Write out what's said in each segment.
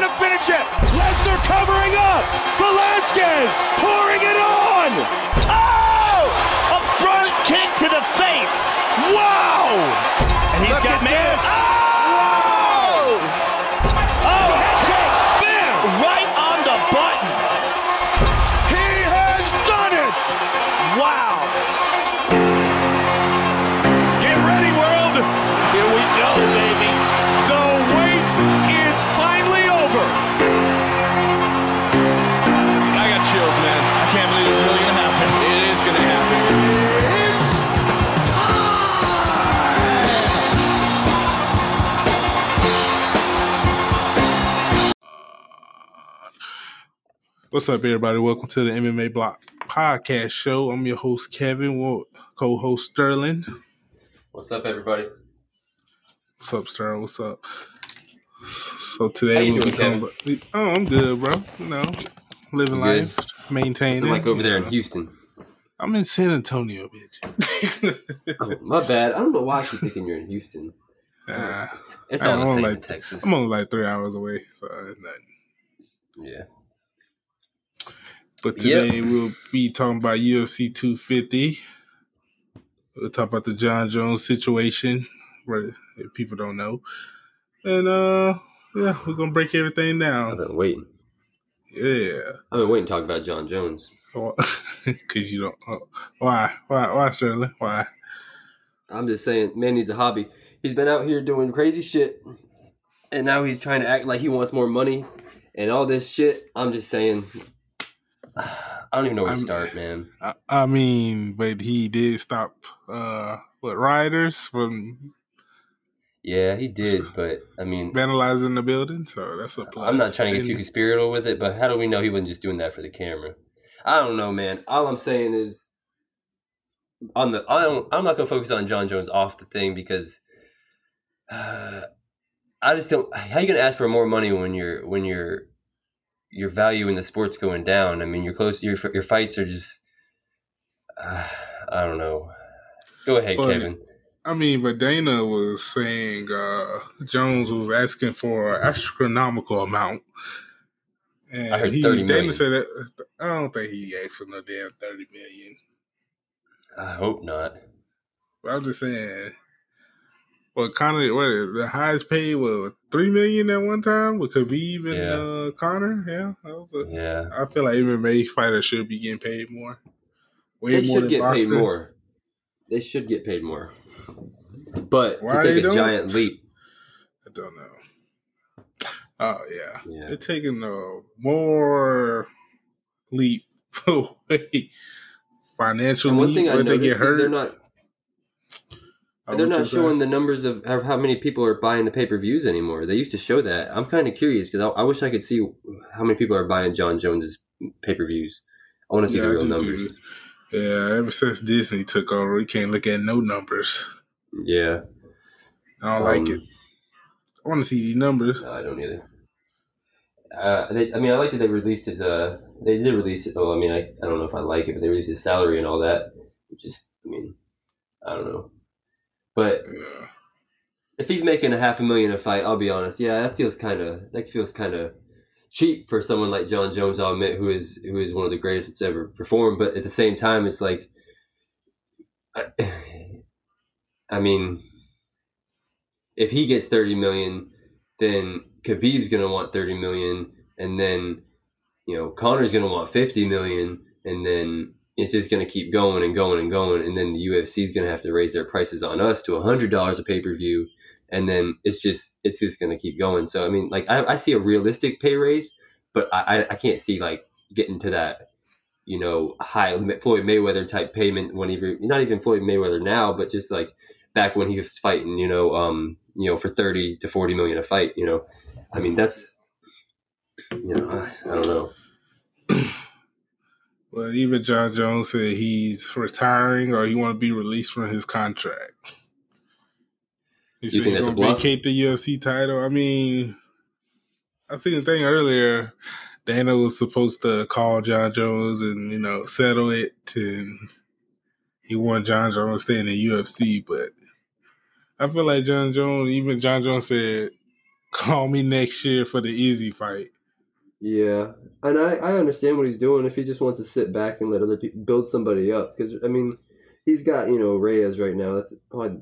to finish it. Lesnar covering up. Velasquez pouring it on. Oh! A front kick to the face. Wow. And he's Look got man. Ah! What's up, everybody? Welcome to the MMA Block Podcast Show. I'm your host, Kevin, with co-host Sterling. What's up, everybody? What's up, Sterling? What's up? So today we'll be doing, talking about. Oh, I'm good, bro. You know, living life, maintaining. I'm like over there in. Houston. I'm in San Antonio, bitch. Oh, my bad. I don't know why I keep thinking you're in Houston. Nah, It's I'm all the same only in Texas. I'm only like three hours away, so it's nothing. Yeah. But Yep. today we'll be talking about UFC 250. We'll talk about the Jon Jones situation, right? If people don't know, and uh, yeah, we're gonna break everything down. I've been waiting. Yeah, I've been waiting to talk about Jon Jones. because you don't. Oh, why? Why? Why, Sterling? Why? I'm just saying, man needs a hobby. He's been out here doing crazy shit, and now he's trying to act like he wants more money and all this shit. I'm just saying, I don't even know where to I'm- start, man. I, I mean, but he did stop. Uh, what rioters from Yeah, he did, but I mean, vandalizing the building? So that's a plus. I'm not trying to get too conspiratorial with it, but how do we know he wasn't just doing that for the camera? I don't know, man. All I'm saying is, on the I don't, I'm not gonna focus on Jon Jones off the thing because uh, I just don't. How you gonna ask for more money when you're when your your value in the sport's going down? I mean, your close your your fights are just. Uh, I don't know. Go ahead, Well, Kevin. I mean, but Dana was saying uh, Jones was asking for an astronomical amount. And I heard he, 30 Dana million. said that I don't think he asked for no damn thirty million. I hope not. But I'm just saying. Well, Conor, what the highest paid was three million at one time with Khabib and Yeah. uh, Conor. Yeah, that was a, Yeah, I feel like MMA fighters should be getting paid more. Way they more should than get boxing. paid more. They should get paid more. But Why to take a don't? giant leap, I don't know. Oh yeah, Yeah. they're taking a more leap away financially. and one thing I where they noticed get is hurt. they're not Oh, they're not showing saying? the numbers of how, many people are buying the pay per views anymore. They used to show that. I'm kind of curious because I, I wish I could see how many people are buying Jon Jones's pay per views. I want to see Yeah, the real numbers. Yeah, ever since Disney took over, we can't look at no numbers. Yeah, I don't like Um, it. I want to see these numbers. no, I don't either. Uh, they, I mean, I like that they released his. Uh, they did release it. Well, I mean, I, I don't know if I like it, but they released his salary and all that, which is, I mean, I don't know. But Yeah. if he's making a half a million a fight, I'll be honest. Yeah, that feels kind of that feels kind of cheap for someone like Jon Jones. I'll admit, who is who is one of the greatest that's ever performed. But at the same time, it's like, I, I mean, if he gets thirty million, then Khabib's gonna want thirty million, and then you know Conor's gonna want fifty million, and then it's just going to keep going and going and going and then the UFC is going to have to raise their prices on us to $100 a pay-per-view and then it's just it's just going to keep going. So i mean like I, I see a realistic pay raise but I, I can't see like getting to that you know high floyd mayweather type payment when even not even floyd mayweather now but just like back when he was fighting you know um you know for 30 to 40 million a fight you know. I mean that's you know i, I don't know Well, even Jon Jones said he's retiring or he want to be released from his contract. He You said he's going to vacate the UFC title. I mean, I seen the thing earlier. Dana was supposed to call Jon Jones and you know settle it, and he wanted Jon Jones to stay in the UFC. But I feel like Jon Jones, even Jon Jones said call me next year for the easy fight. Yeah, and I, I understand what he's doing if he just wants to sit back and let other people build somebody up. Because I mean, he's got you know Reyes right now. That's probably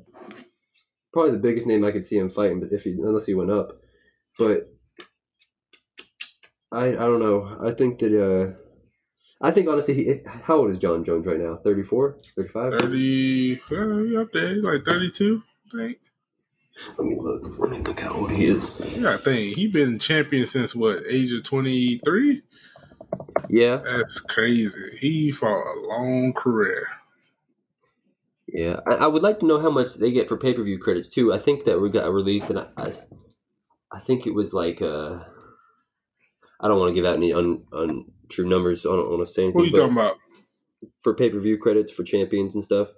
probably the biggest name I could see him fighting, but if he unless he went up, but I I don't know. I think that uh, I think honestly, he, how old is Jon Jones right now? 34? 35? 30, well, he up there, like 32, I think. Let me look. Let me look how old he is. Yeah, I think he been champion since what age of 23. Yeah, That's crazy. He fought a long career. yeah. I, I would like to know how much they get for pay per view credits too. I think that we got released, and I, I, I think it was like uh, I don't want to give out any un, untrue numbers. I don't want to say anything. What you talking about? for pay per view credits for champions and stuff.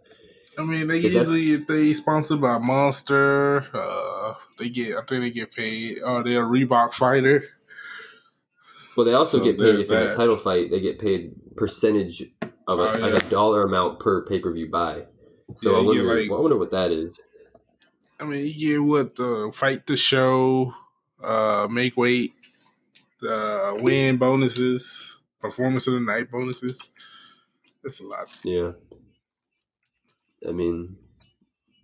I mean, they usually if they sponsored by Monster, uh, they get. I think they get paid. Or they're a Reebok fighter. Well, they also So get paid if in a title fight. They get paid percentage of a, Oh, like a dollar amount per pay per view buy. So Yeah, I wonder, like- I wonder what that is. I mean, you get what the fight the show, uh, make weight, uh, win bonuses, performance of the night bonuses. That's a lot. Yeah. I mean,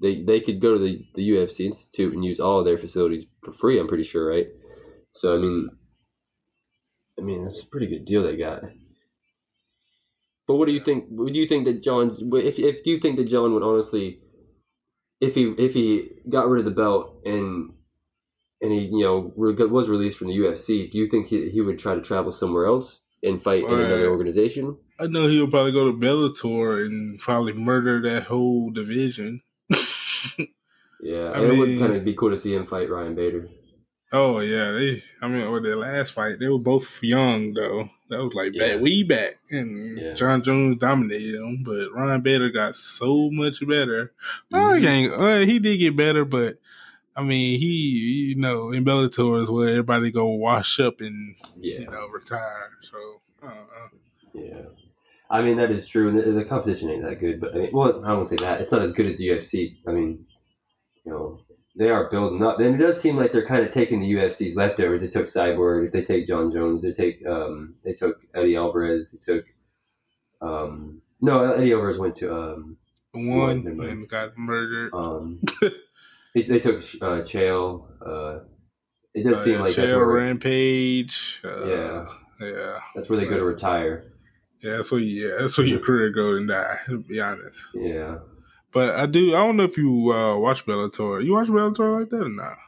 they they could go to the, the UFC Institute and use all their facilities for free. I'm pretty sure, right? So I mean, I mean that's a pretty good deal they got. But what do you think? Would you think that Jon's? If if you think that Jon would honestly, if he if he got rid of the belt and and he you know was released from the UFC, do you think he he would try to travel somewhere else and fight in another organization? I know he'll probably go to Bellator and probably murder that whole division. Yeah, I and it would kind of be cool to see him fight Ryan Bader. oh yeah, they. I mean, with their last fight, they were both young though. That was like Yeah. back, way back, and Yeah. Jon Jones dominated him. But Ryan Bader got so much better. Oh, Mhm. he, ain't- he did get better, but I mean, he you know in Bellator is where everybody go wash up and Yeah, you know retire. So uh, yeah. I mean that is true, and the, the competition ain't that good. But I mean, well, I won't say that. It's not as good as the UFC. I mean, you know, they are building up. And it does seem like they're kind of taking the UFC's leftovers. They took Cyborg. If they take Jon Jones, they take um, they took Eddie Alvarez. They took um, no Eddie Alvarez went to um, won never and got murdered. um, they, they took uh, Chael. Uh, it does Uh, seem yeah, like that's Chael where, Rampage. Uh, Yeah. yeah, that's where they go to retire. yeah. That's where yeah, that's where your career go and die. To be honest, Yeah. but I do. I don't know if you uh, watch Bellator. You watch Bellator like that or not?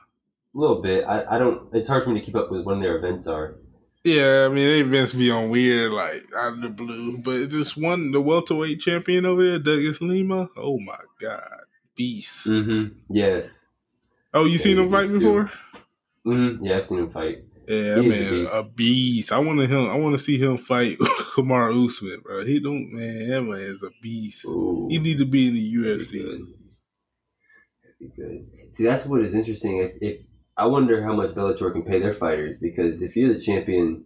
A little bit. I, I don't. It's hard for me to keep up with when their events are. Yeah, I mean they events be on weird like out of the blue. But this one, the welterweight champion over there, Douglas Lima. Oh my god, beast! Mm-hmm. Yes. Oh, you Yeah, seen him fight before? Mm-hmm. Yeah, I've seen him fight. Yeah, He is a man, beast. a beast. I want to him. I want to see him fight Kamar Usman, bro. He don't, man. That man is a beast. Ooh. He need to be in the That'd be UFC. good. That'd be good. See, that's what is interesting. If, if I wonder how much Bellator can pay their fighters because if you're the champion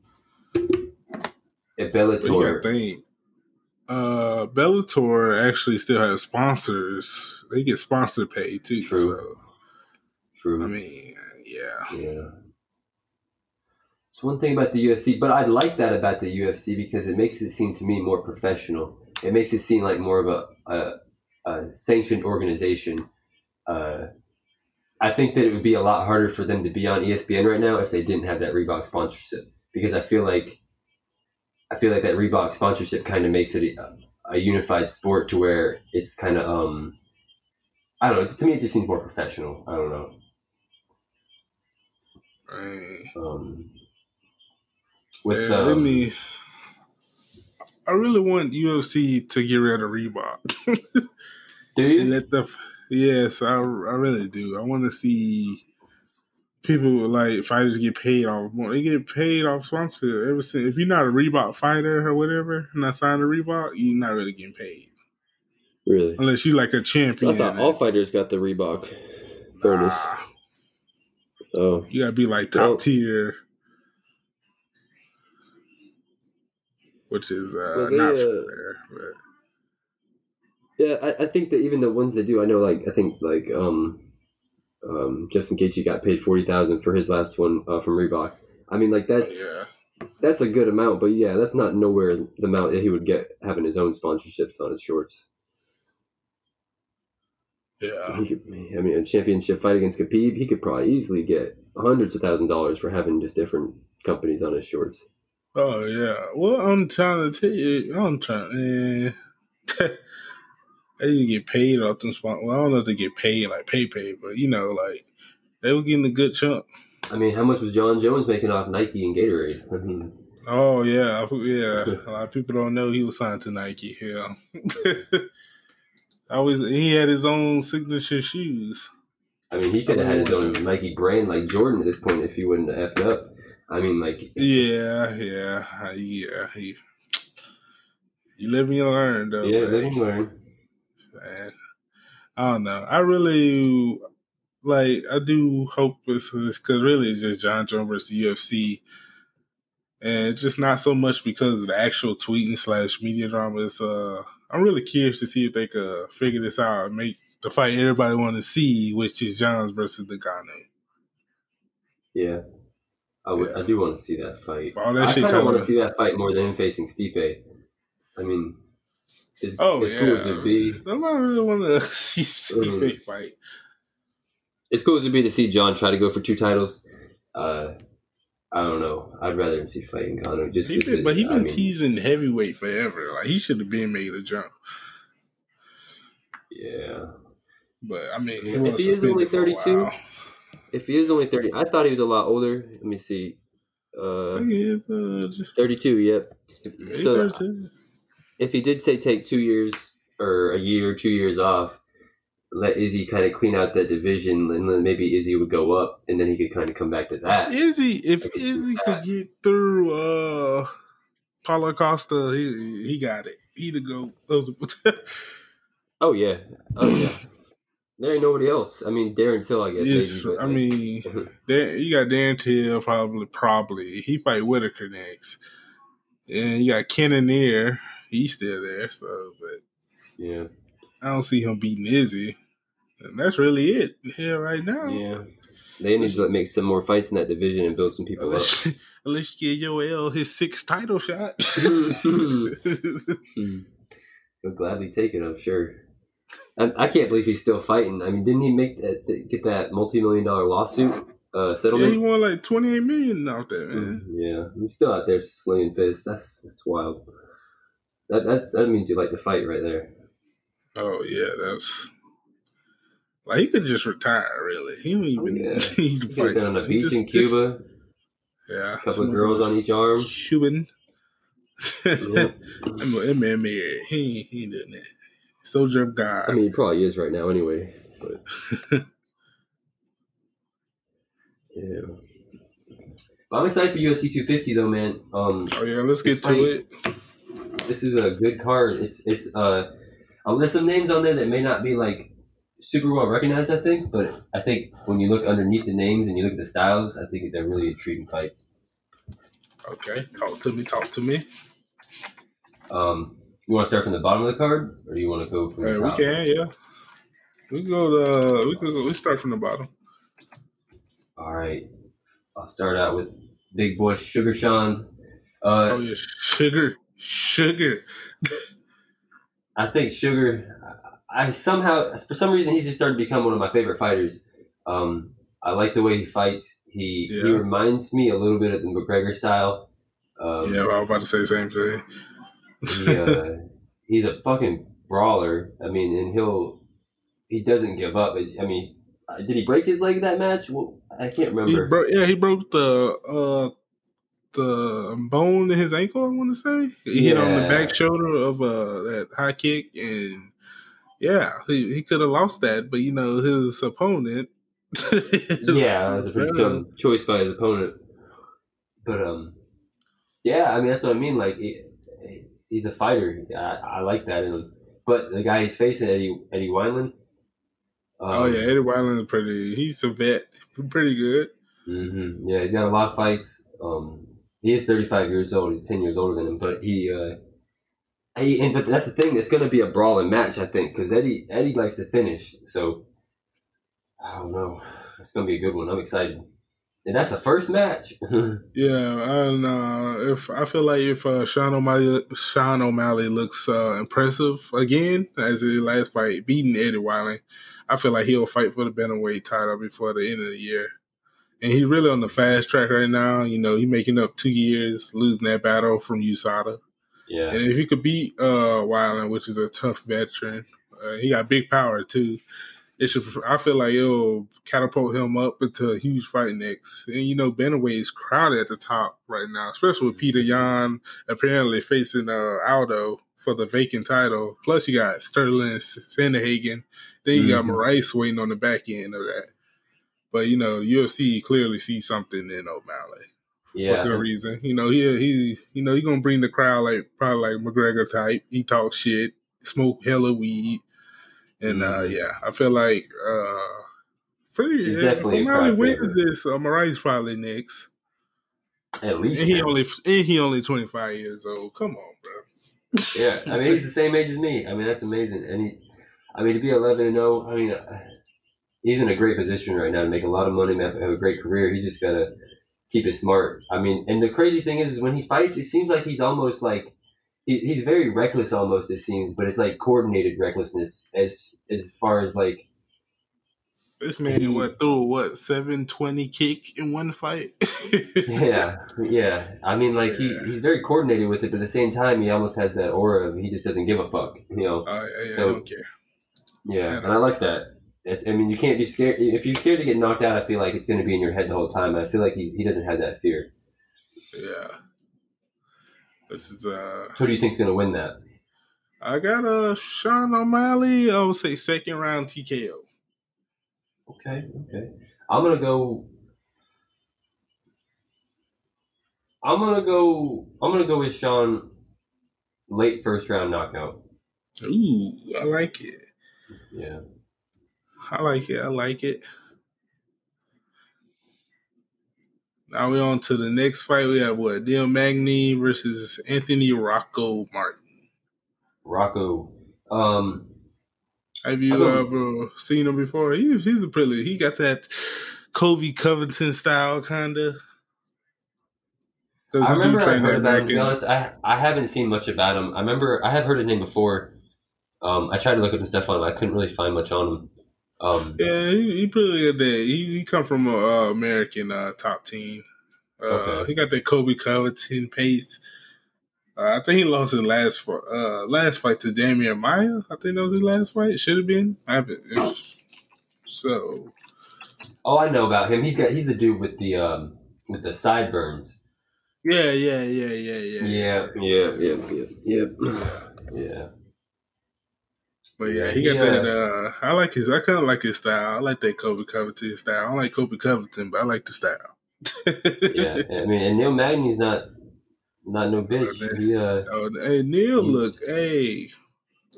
at But you Bellator, gotta think. Uh, Bellator actually still has sponsors. They get sponsor pay too. True. So true. I mean, yeah. Yeah. It's one thing about the UFC, but I like that about the UFC because it makes it seem to me more professional. It makes it seem like more of a, a, a sanctioned organization. Uh, I think that it would be a lot harder for them to be on ESPN right now if they didn't have that Reebok sponsorship because I feel like I feel like that Reebok sponsorship kind of makes it a, a unified sport to where it's kind of um I don't know. To me, it just seems more professional. I don't know. Man. Um, with yeah, um, let me. I really want UFC to get rid of Reebok. do and you? let the yes, I, I really do. I want to see people like fighters get paid off more. They get paid off sponsor ever since. If you're not a Reebok fighter or whatever, not signed to Reebok, you're not really getting paid Really? unless you like a champion. I thought all fighters got the Reebok bonus. Nah, Oh, you gotta be like top Well- tier, which is uh, Well, they, not uh, fair. But yeah. I, I think that even the ones that do, I know, like I think like um, Um, Justin Gaethje got paid forty thousand for his last one uh, from Reebok. I mean, like that's yeah. that's a good amount, but yeah, that's not nowhere the amount that he would get having his own sponsorships on his shorts. Yeah. He could, I mean, a championship fight against Khabib, he could probably easily get hundreds of thousand dollars for having just different companies on his shorts. Oh yeah. Well, I'm trying to tell you, I'm trying. Eh, they didn't get paid off them spot. Well, I don't know if they get paid like pay pay, but you know, like they were getting a good chunk. I mean, how much was Jon Jones making off Nike and Gatorade? I mean, Oh yeah, yeah. a lot of people don't know he was signed to Nike. Yeah. I was. He had his own signature shoes. I mean, he could have had his own Nike brand like Jordan at this point if he wouldn't have effed up. I mean, like, Yeah, yeah, yeah. He, you live and you learn, though. yeah, man. live and learn. man. I don't know. I really like. I do hope it's because really it's just Jon Jones versus UFC, and just not so much because of the actual tweeting slash media drama. It's uh, I'm really curious to see if they could figure this out and make the fight everybody want to see, which is Jones versus Ngannou. Yeah. I would. Yeah. I do want to see that fight. All that I shit kind of want to see that fight more than him facing Stipe. I mean, it's, Oh it's yeah, cool as it be. I'm not really want to see Stipe Mm. fight. It's cool as it be to see Jon try to go for two titles. Uh, I don't know. I'd rather him see fighting Ngannou just. He 'cause been, but he I been mean, teasing heavyweight forever. Like he should have been made a jump. Yeah. But I mean, If was he is only suspended for a 32. If he is only thirty, I thought he was a lot older. Let me see. Uh, is, uh, thirty-two. Yep. So 32. if he did say take two years or a year, two years off, let Izzy kind of clean out that division, and then maybe Izzy would go up, and then he could kind of come back to that. Izzy, if I can see Izzy could get through uh Paulo Costa, he he got it. He the go. Oh yeah, oh yeah. There ain't nobody else. I mean, Darren Till, I guess. yes, maybe, I like- mean, you got Dan Till probably probably he fight Whittaker next, and you got Cannonier. He's still there, so but yeah, I don't see him beating Izzy, and that's really it here right now. yeah. They need to like, make some more fights in that division and build some people up. Unless, unless you give Yoel his sixth title shot. Hmm. He'll gladly take it, I'm sure. I, I can't believe he's still fighting. I mean, didn't he make that get that multi-million dollar lawsuit uh, yeah, he won like twenty eight million out there, Mm, yeah, he's still out there slinging fists. That's that's wild. That that that means you like to fight right there. Oh yeah, that's like he could just retire. Really, he don't even Oh, yeah. need to He's fight. on the beach just- in just- Cuba, yeah, a couple girls on each arm. Cuban. That man- that man married. He he ain't doing that. Soldier of God. I mean, he probably is right now anyway. But yeah, but I'm excited for UFC 250 though, man. Um, oh yeah, let's get to it. this is a good card. It's it's uh, uh, there's some names on there that may not be like super well recognized, I think, but I think when you look underneath the names and you look at the styles, I think they're really intriguing fights. Okay, talk to me. Talk to me. Um, you want to start from the bottom of the card, or do you want to go from the Hey, we top? can, yeah. We can go to we can go, we start from the bottom. All right, I'll start out with Big Boy Sugar Sean. Uh, Oh yeah, sugar, sugar. I think Sugar. I somehow, for some reason, he's just started to become one of my favorite fighters. Um, I like the way he fights. He he reminds me a little bit of the McGregor style. Um, yeah, I was about to say the same thing. he, uh, he's a fucking brawler. I mean, and he'll he doesn't give up. I mean, did he break his leg that match? Well, I can't he remember. Yeah, he broke the uh the bone in his ankle. I want to say he hit on the back shoulder of uh that high kick, and yeah, he, he could have lost that, but you know his opponent. yeah, that was a pretty Yeah. dumb choice by his opponent. But um, yeah, I mean that's what I mean. Like he, he's a fighter. I, I like that in him. But the guy he's facing, Eddie Eddie Wineland. Um, Oh yeah, Eddie Wineland is pretty. He's a vet, pretty good. hmm Yeah, he's got a lot of fights. Um, he is 35 years old. He's 10 years older than him, but he. Uh, he, and but that's the thing. It's to be a brawling match, I think, because Eddie Eddie likes to finish. So I don't know. It's gonna be a good one. I'm excited. And that's the first match. Yeah, and uh, if I feel like if uh, Sean O'Malley, Sean O'Malley looks uh, impressive again as his last fight, beating Eddie Wineland, I feel like he'll fight for the bantamweight title before the end of the year. And he's really on the fast track right now. You know, he's making up two years losing that battle from USADA. yeah. And if he could beat uh Wineland, which is a tough veteran, uh, he got big power too. It should. I feel like it'll catapult him up into a huge fight next. And you know, Bantamweight is crowded at the top right now, especially with Petr Yan apparently facing uh, Aldo for the vacant title. Plus, you got Sterling Sandhagen. Then you got Mhm. Moraes waiting on the back end of that. But you know, the UFC clearly sees something in O'Malley Yeah. for good reason. You know, he he you know he gonna bring the crowd like probably like McGregor type. He talk shit, smoke hella weed, and uh Mhm. yeah, I feel like uh pretty He's if O'Malley wins this, uh, Moraes probably next. At least. And he only and he only twenty five years old. Come on, bro. Yeah, I mean he's the same age as me. I mean that's amazing, and he, I mean to be eleven and zero. I mean uh, he's in a great position right now to make a lot of money, have, have a great career. He's just gotta keep it smart. I mean, and the crazy thing is, is when he fights, it seems like he's almost like he, he's very reckless, almost it seems, but it's like coordinated recklessness as as far as like This man He- what threw what seven twenty kick in one fight. yeah, yeah. I mean, like he, he's very coordinated with it, but at the same time, he almost has that aura of he just doesn't give a fuck, you know. Uh, yeah, I don't care. Yeah, Yeah. and I like that. It's, I mean, you can't be scared. If you're scared to get knocked out, I feel like it's going to be in your head the whole time. I feel like he, he doesn't have that fear. Yeah. This is uh Who do you think's going to win that? I got uh Sean O'Malley. I would say second round TKO. Okay, okay. I'm gonna go. I'm gonna go. I'm gonna go with Sean. Late first round knockout. Ooh, I like it. Yeah. I like it. I like it. Now we're on to the next fight. We have what? Neil Magny versus Anthony Rocco Martin. Rocco. Um. Have you ever seen him before? He, he's a pretty. He got that Colby Covington style kind of. I remember I heard about him. To be honest, I I haven't seen much about him. I remember I have heard his name before. Um, I tried to look up some stuff on him. I couldn't really find much on him. Um, Yeah, he, he pretty good there. He, he come from a uh, American uh, top team. Uh, Okay. He got that Colby Covington pace. Uh, I think he lost his last uh, last fight to Demian Maia. I think that was his last fight. It should have been. I haven't. it's- So oh, I know about him. He's got he's the dude with the um with the sideburns. yeah, yeah, yeah, yeah, yeah. Yeah, yeah, yeah, yeah, yeah. yeah. But yeah, he got Yeah. that. Uh, I like his. I kind of like his style. I like that Colby Covington style. I don't like Colby Covington, but I like the style. yeah. I mean, and Neil Magny's not not no bitch. man. He uh, Oh, hey Neil, He- look, hey,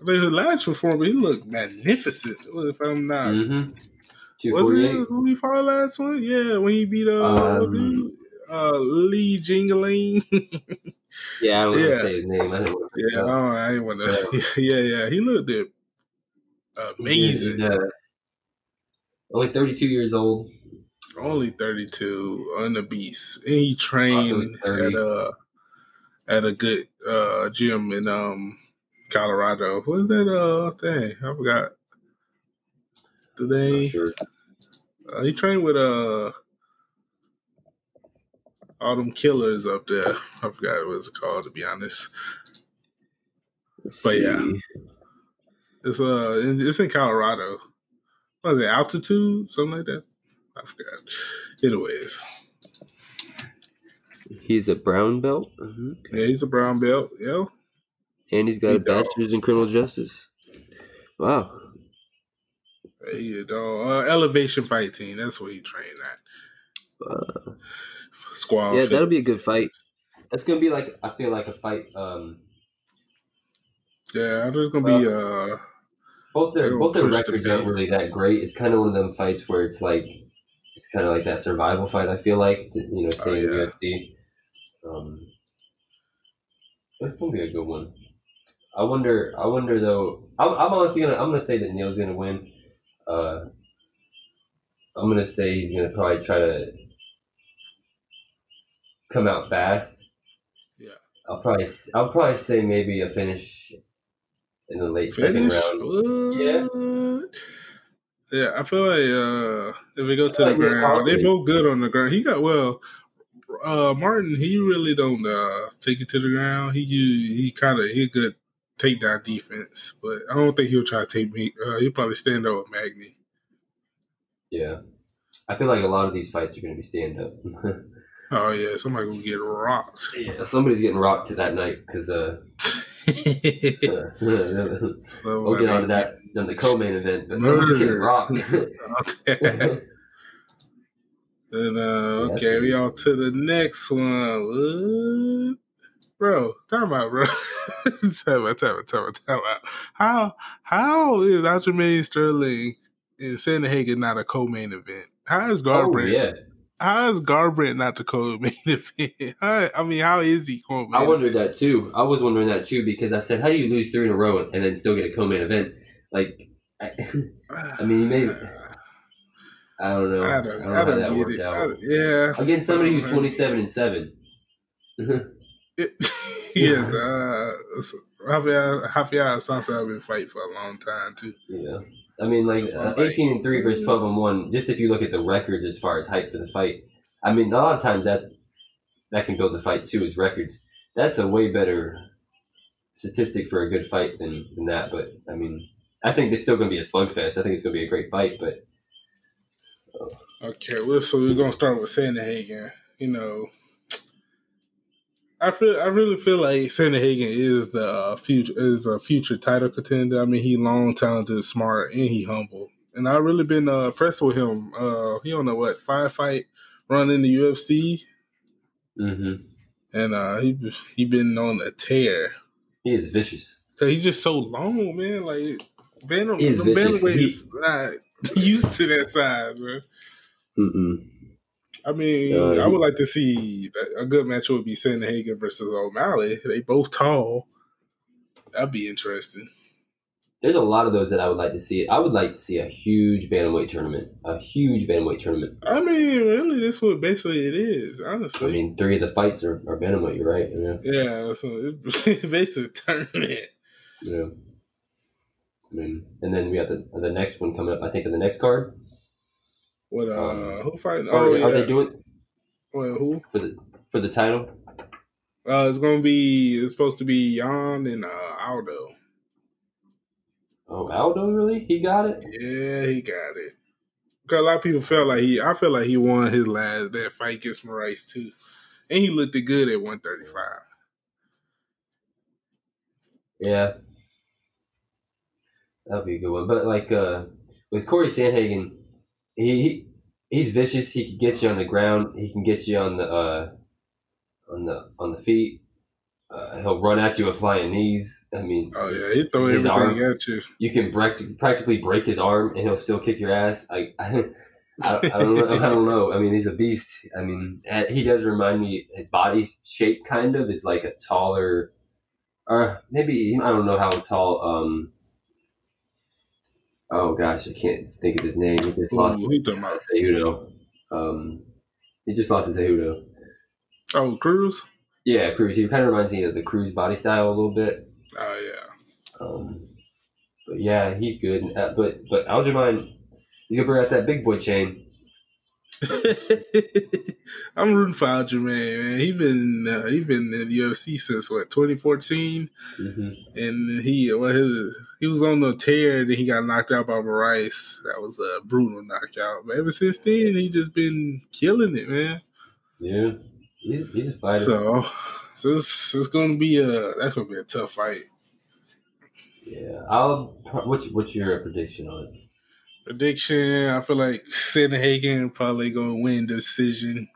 I his last performance, he looked magnificent. If I'm not, mm-hmm. was it who he fought last one? Yeah, when he beat uh, Um, uh Li Jingliang. Yeah, I don't want Yeah. to say his name. I don't want to yeah, oh, I ain't want to. Yeah, yeah, he looked it amazing. He's, uh, only thirty two years old. Only 32 on the beast, and he trained 30. at a at a good uh gym in um Colorado. What is that uh thing? I forgot. The name. sure. Uh, he trained with uh all them killers up there. I forgot what it's called to be honest. Let's But yeah. It's uh in, it's in Colorado. What is it? Altitude, something like that. I forgot. Anyways, he's a brown belt, Mhm. yeah, he's a brown belt. Yeah, and he's got He a dog. bachelor's in criminal justice. Wow. Hey, you know, uh, elevation fight team. That's what he trained at. Uh, Squad. yeah, fit. that'll be a good fight. That's gonna be like I feel like a fight. Um, Yeah, there's gonna be uh both their both their push the records aren't really that great. It's kind of one of them fights where it's like it's kind of like that survival fight. I feel like to, you know, Oh, staying yeah. UFC. Um, it's gonna be a good one. I wonder. I wonder though. I'm, I'm honestly gonna. I'm gonna say that Neil's gonna win. Uh, I'm gonna say he's gonna probably try to come out fast. Yeah. I'll probably I'll probably say maybe a finish in the late second Finish? round. Yeah. Yeah, I feel like uh, if we go to like the they're ground, they both good on the ground. He got well. Uh, Martin, he really don't uh, take it to the ground. He he kind of he good takedown defense, but I don't think he'll try to take me. Uh, he'll probably stand up with Magny. Yeah. I feel like a lot of these fights are gonna be stand up. Oh yeah, somebody gonna get rocked. yeah, somebody's getting rocked to that night because uh, we'll get onto that on the co-main event, but Murder. rocked. And uh, okay, we on to the next one. What? Bro, time out, bro. time out, time out, time out, time out. How how is Aljamain Sterling and Sandhagen not a co-main event? How is oh Garbrandt? yeah, How is Garbrandt not the co-main event? How, I mean, how is he co-main? I wondered that too. I was wondering that too because I said, how do you lose three in a row and then still get a co-main event? Like, I, I mean, you may. I don't know. I I don't, don't know I how don't that worked it. Out don't- yeah, against somebody who's twenty-seven and seven. yes, uh, Rafael Rafael Assunção have been fighting for a long time too. Yeah. I mean, like uh, 18 and 3 versus 12 and 1, just if you look at the records as far as hype for the fight, I mean, a lot of times that that can build the fight too, is records. That's a way better statistic for a good fight than, than that. But, I mean, I think it's still going to be a slugfest. I think it's going to be a great fight, but Okay, well, so we're gonna start with Sandhagen. You know, I feel I really feel like Sandhagen is the uh, future is a future title contender. I mean, he long talented, smart, and he humble. And I really been uh, impressed with him. Uh, he on a what five fight run in the UFC, hmm and uh, he he been on a tear. he is vicious. Cause he's just so long, man. Like Bantam, is the vicious. bantamweight's not used to that size, man. Mm-mm. I mean, Uh, I would like to see a good match would be Sandhagen versus O'Malley. They both tall. That'd be interesting. There's a lot of those that I would like to see. I would like to see a huge bantamweight tournament. A huge bantamweight tournament. I mean, really, this what basically it is. Honestly, I mean, three of the fights are, are bantamweight, you're right. Yeah. yeah. So it's basically a tournament. Yeah. I mean, and then we have the the next one coming up. I think in the next card. What? Uh, Um, who fighting? Are, Oh are yeah. they doing Well, who? for the for the title? Uh, it's gonna be. It's supposed to be Yan and uh, Aldo. Oh, Aldo really? He got it. Yeah, he got it. Cause a lot of people felt like he. I feel like he won his last that fight against Moraes too, and he looked good at one thirty five. Yeah. That'll be a good one. But like uh, with Corey Sandhagen, he, he he's vicious. He can get you on the ground. He can get you on the uh, on the on the feet. Uh, he'll run at you with flying knees. I mean, Oh yeah, he throw everything arm. at you. you can practic- practically break his arm and he'll still kick your ass. I, I, I, I don't know. I don't know. I mean, he's a beast. I mean, he does remind me. His body shape kind of is like a taller, or maybe I don't know how tall. Um. Oh gosh, I can't think of his name. He just lost Ooh, he to Cejudo. Um, he just lost to Cejudo. oh Cruz. Yeah, Cruz. He kind of reminds me of the Cruz body style a little bit. Oh yeah. Um, but yeah, he's good. Uh, but but Aljamain, he's gonna bring out that big boy chain. I'm rooting for Aljamain, man. He been uh, he been in the UFC since what 2014, hmm and he well his, he was on the tear. Then he got knocked out by Moraes. That was a brutal knockout. But ever since then, he just been killing it, man. Yeah, he's, he's a fighter. So, so it's, it's gonna be a that's gonna be a tough fight. yeah, I'll. What's what's your prediction on it? Prediction: I feel like Sandhagen probably gonna win decision.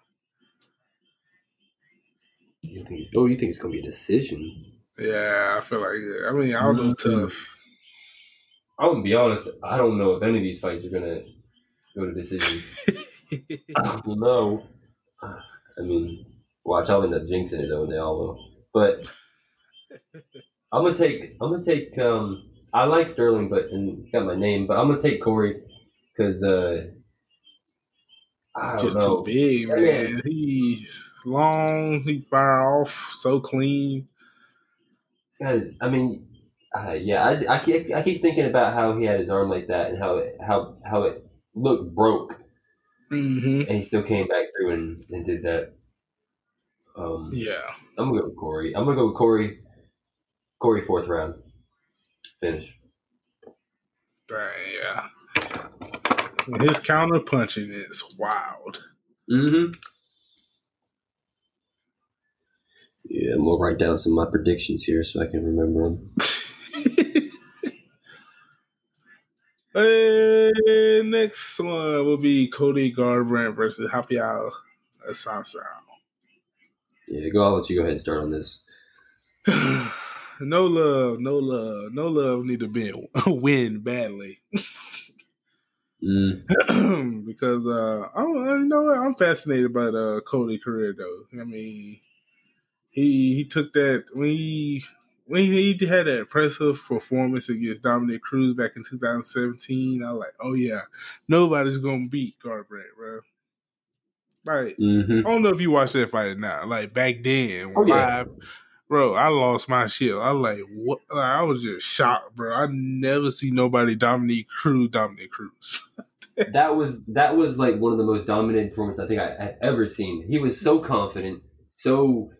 You think it's, oh, you think it's gonna be a decision? Yeah, I feel like I mean Aldo Mhm. tough. I'm gonna be honest. I don't know if any of these fights are gonna go to decision. I don't know. I mean, watch. I'll end up jinxing it though. and They all will. But I'm gonna take. I'm gonna take. Um, I like Sterling, but and it's got my name. But I'm gonna take Corey because uh, I don't just know. too big, That man. He's long. He fire off so clean. Guys, I mean, uh, yeah, I, I, keep, I keep thinking about how he had his arm like that and how it, how how it looked broke, Mm-hmm. and he still came back through and, and did that. Um, Yeah. I'm gonna go with Corey. I'm gonna go with Corey. Corey fourth round finish. Dang, yeah. His counter punching is wild. Mm-hmm. Yeah, I'm gonna write down some of my predictions here so I can remember them. and next one will be Cody Garbrandt versus Rafael Assunção. Yeah, go. I'll let you go ahead and start on this. no love, no love, no love need to be win badly. Mm. because uh I don't you know what I'm fascinated by uh Cody career though. I mean he he took that when he when he had that impressive performance against Dominic Cruz back in 2017, I was like, oh yeah, nobody's gonna beat Garbrandt, bro. Like hmm I don't know if you watched that fight now. Like back then, Oh, yeah. Bro, I lost my shit. I was like, what? Like, I was just shocked, bro. I never see nobody Dominic Cruz, Dominic Cruz. That was that was like one of the most dominant performances I think I, ever seen. He was so confident, so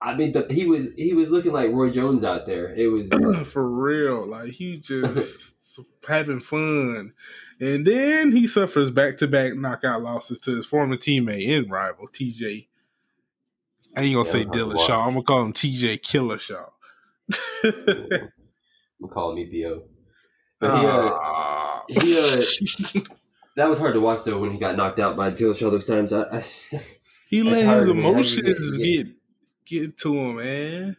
I mean, the, he was he was looking like Roy Jones out there. It was For real, like he just having fun, and then he suffers back to back knockout losses to his former teammate and rival TJ. I ain't gonna Yeah, say Dillashaw. watch. I'm gonna call him TJ Killer Shaw. I'm calling me EPO. But he, uh, he, uh, that was hard to watch though when he got knocked out by Dillashaw those times. I, I, He let his man. How do you emotions get- get get to him, man.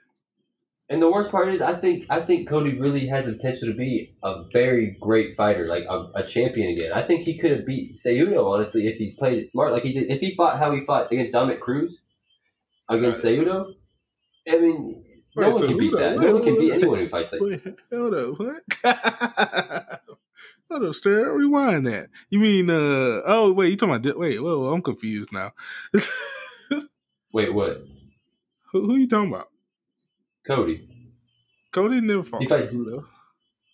and the worst part is, I think I think Cody really has the potential to be a very great fighter, like a, a champion again. I think he could have beat Cejudo honestly if he's played it smart, like he did. If he fought how he fought against Dominic Cruz against Right. Cejudo, I mean, no Wait, one can beat that. Wait, No one can beat anyone who fights like. Wait, hold up, what? hold up, stir. Rewind that. You mean uh? Oh wait, you talking about? Wait, whoa, whoa, I'm confused now. Wait, what? who, who you talking about? Cody? Cody never fought He fights- Cejudo.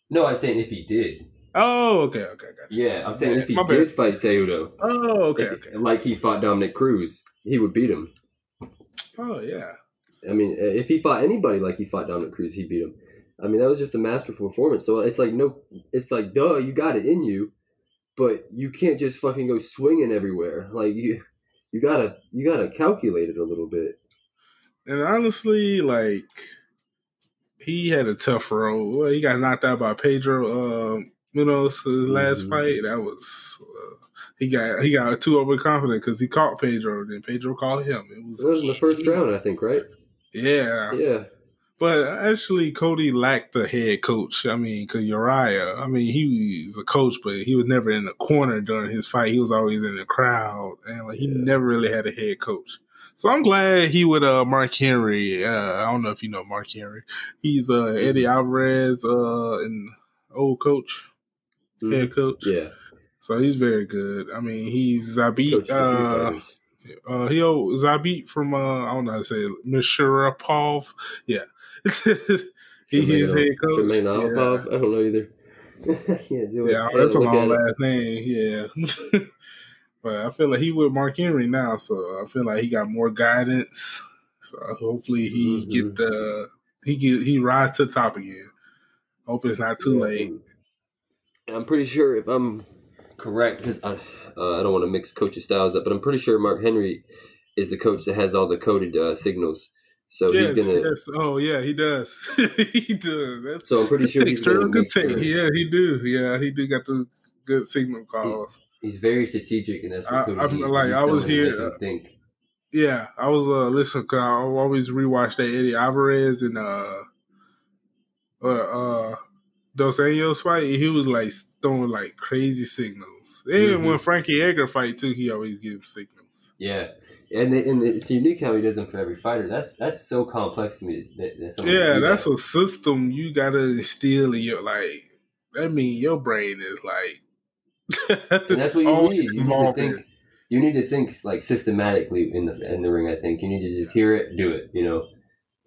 No, I'm saying if he did. Oh, okay, okay, gotcha. Yeah, I'm saying if he My bad. did fight Cejudo, Oh, okay, if- okay. like he fought Dominic Cruz, he would beat him. Oh, yeah. I mean, uh, if he fought anybody like he fought Dominic Cruz, he'd beat him. I mean, that was just a masterful performance. So it's like no, it's like duh, you got it in you, but you can't just fucking go swinging everywhere. Like you, you gotta, you gotta calculate it a little bit. And honestly, like he had a tough road. Well, he got knocked out by Pedro um Munhoz his last Mhm. fight. That was uh, he got he got too overconfident because he caught Pedro, and then Pedro caught him. It was, It was in the first round, I think, right? Yeah, Yeah, but actually, Cody lacked the head coach. I mean, because Urijah, I mean, he was a coach, but he was never in the corner during his fight. He was always in the crowd, and like he Yeah. never really had a head coach. So I'm glad he with uh Mark Henry. Uh, I don't know if you know Mark Henry. He's uh Eddie Alvarez, uh, and old coach, Mhm. head coach. yeah. So he's very good. I mean, he's Zabit. Coached a few Uh, uh, he Zabit from uh, I don't know how to say it, Mishurapov. Yeah, he his Jermaine- head coach. Jermaine yeah. Alpov? I don't know either. Can't do it. Yeah, that's a long it. last name. Yeah, but I feel like he with Mark Henry now, so I feel like he got more guidance. So hopefully he Mhm. get the he get he rise to the top again. Hope it's not too Yeah, late. I'm pretty sure if I'm correct, because I, uh, I don't want to mix coaches' styles up, but I'm pretty sure Mark Henry is the coach that has all the coded uh, signals. So Yes, he's gonna. yes. Oh yeah, he does. he does. That's So I'm pretty sure he's gonna Good take. sure- Yeah, he do. Yeah, he do got the good signal calls. He's very strategic, and that's what I- I'm- like, I was here, him uh, think. Yeah, I was uh listening. Cause I always rewatch that Eddie Alvarez and uh uh uh Dos Anjos fight. He was like throwing like crazy signals. And Mhm. when Frankie Edgar fight too, he always gives signals. Yeah, and it- and it's unique how he does them for every fighter. That's that's so complex to me. That, that Yeah, that's that. a system you gotta instill in your like. I mean your brain is like. that's what you need. You need to think. in. You you need to think like systematically in the in the ring. I think you need to just hear it, do it, you know,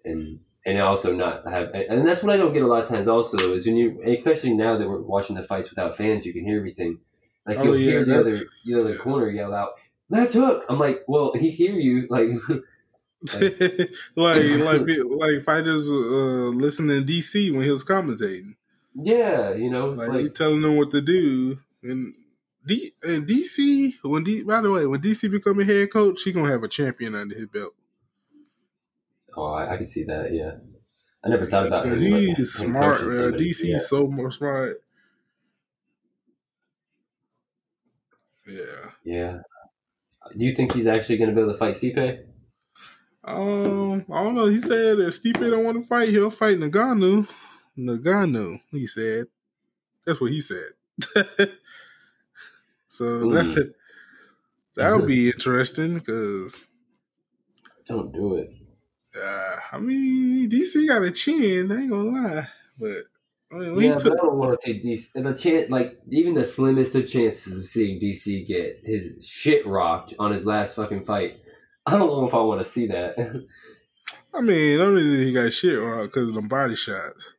and and also not have and that's what I don't get a lot of times. Also, is when you especially now that we're watching the fights without fans, you can hear everything. Like Oh, you'll yeah, hear the other the other corner yell out left hook. I'm like, well, he hear you like. like like like fighters uh listening to DC when he was commentating. Yeah, you know, Like, like, he telling them what to do. And D and DC when D by the way, when DC become a head coach, he gonna have a champion under his belt. Oh, I, I can see that. Yeah, I never thought about him, like, he's him smart. Uh. DC Yeah. is so more smart. Yeah. Yeah. Do you think he's actually going to be able to fight Stipe? Um, I don't know. He said if Stipe don't want to fight, he'll fight Ngannou. Ngannou, he said. That's what he said. so Mm. that that would be interesting because Don't do it. Uh, I mean DC got a chin. I ain't gonna lie, but I mean, Yeah, but took, I don't want to see DC. The chance, like even the slimmest of chances of seeing DC get his shit rocked on his last fucking fight. I don't know if I want to see that. I mean, only that he got shit wrong because of them body shots,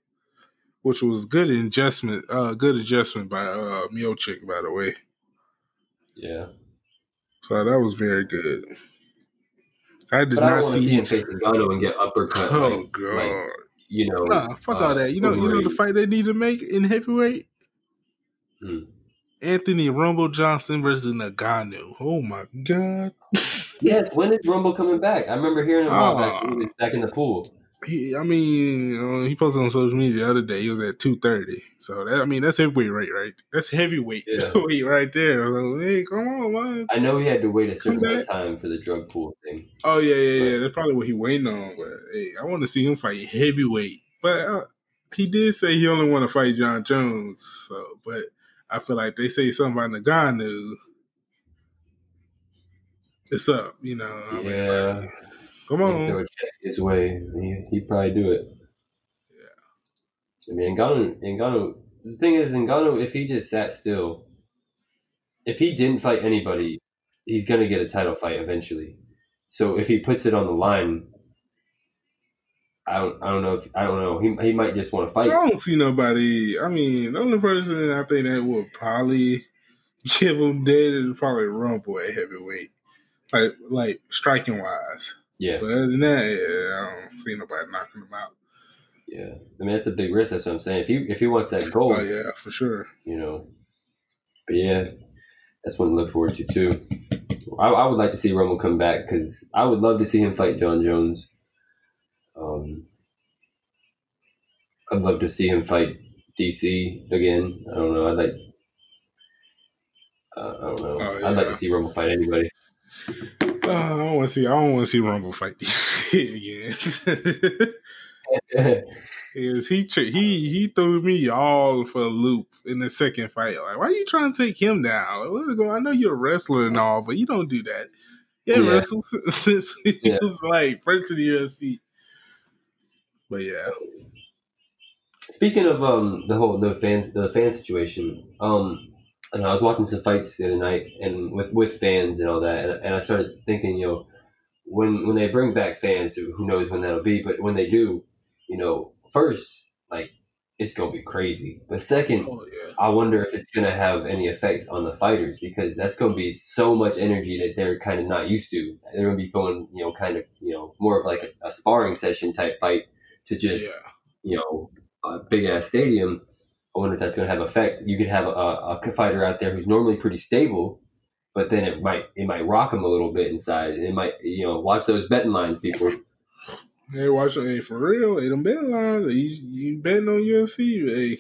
which was good adjustment. Uh, good adjustment by uh Miocic, by the way. yeah, So that was very good. I did but not to see see. him face Ngannou and get uppercut. Oh like, god. like, you know, Nah, fuck uh, all that. You know, you know the fight they need to make in heavyweight. Hmm. Anthony Rumble Johnson versus Ngannou. Oh my god. Yes, when is Rumble coming back? I remember hearing him while back, Ah. back in the pool. He, I mean, uh, he posted on social media the other day. He was at two thirty. So that, I mean, that's heavyweight, right? Right? That's heavyweight Yeah. weight right there. So, hey, come on, man. I know he had to wait a certain amount of time for the drug pool thing. Oh yeah, yeah, yeah. That's probably what he waiting on. But hey, I want to see him fight heavyweight. But uh, he did say he only want to fight Jon Jones. So, but I feel like they say something about Ngannou. It's up, you know. I mean, Yeah. like, come on. Throw a check his way. He, he'd probably do it. Yeah. I mean, Ngannou, Ngannou, the thing is, Ngannou, if he just sat still, if he didn't fight anybody, he's going to get a title fight eventually. So if he puts it on the line, I don't, I don't know if, I don't know. He, he might just want to fight. I don't see nobody. I mean, the only person I think that would probably give him dead is probably Rumble at heavyweight, like like striking wise. Yeah. But other than that, yeah, I don't see nobody knocking him out. Yeah. I mean, that's a big risk. That's what I'm saying. If he, if he wants that gold, Oh yeah, for sure. you know. But yeah, that's one to look forward to too. I, I would like to see Rumble come back because I would love to see him fight Jon Jones. Um, I'd love to see him fight DC again. I don't know. I'd like. Uh, I don't know. Oh, I'd like to see Rumble fight anybody. Uh, I don't want to see. I don't want to see Rumble fight these again. Yes, he he he threw me all for a loop in the second fight. Like, why are you trying to take him down? Like, what's going? I know you're a wrestler and all, but you don't do that. Yeah, Yeah. wrestled since, he Yeah. was like first in the UFC. But yeah, Speaking of um the whole no fans the fan situation, um, and I was watching some fights the other night and with with fans and all that, and, and I started thinking, you know, when when they bring back fans, who knows when that'll be, but when they do, you know, first like it's gonna be crazy, but second, oh yeah, I wonder if it's gonna have any effect on the fighters because that's gonna be so much energy that they're kind of not used to. They're gonna be going, you know, kind of, you know, more of like a, a sparring session type fight to just yeah. you know, a big ass stadium, I wonder if that's going to have effect. You could have a, a fighter out there who's normally pretty stable, but then it might it might rock him a little bit inside. It might you know watch those betting lines, people. Hey, watch hey for real. Hey, them betting lines. You you betting on UFC? Hey,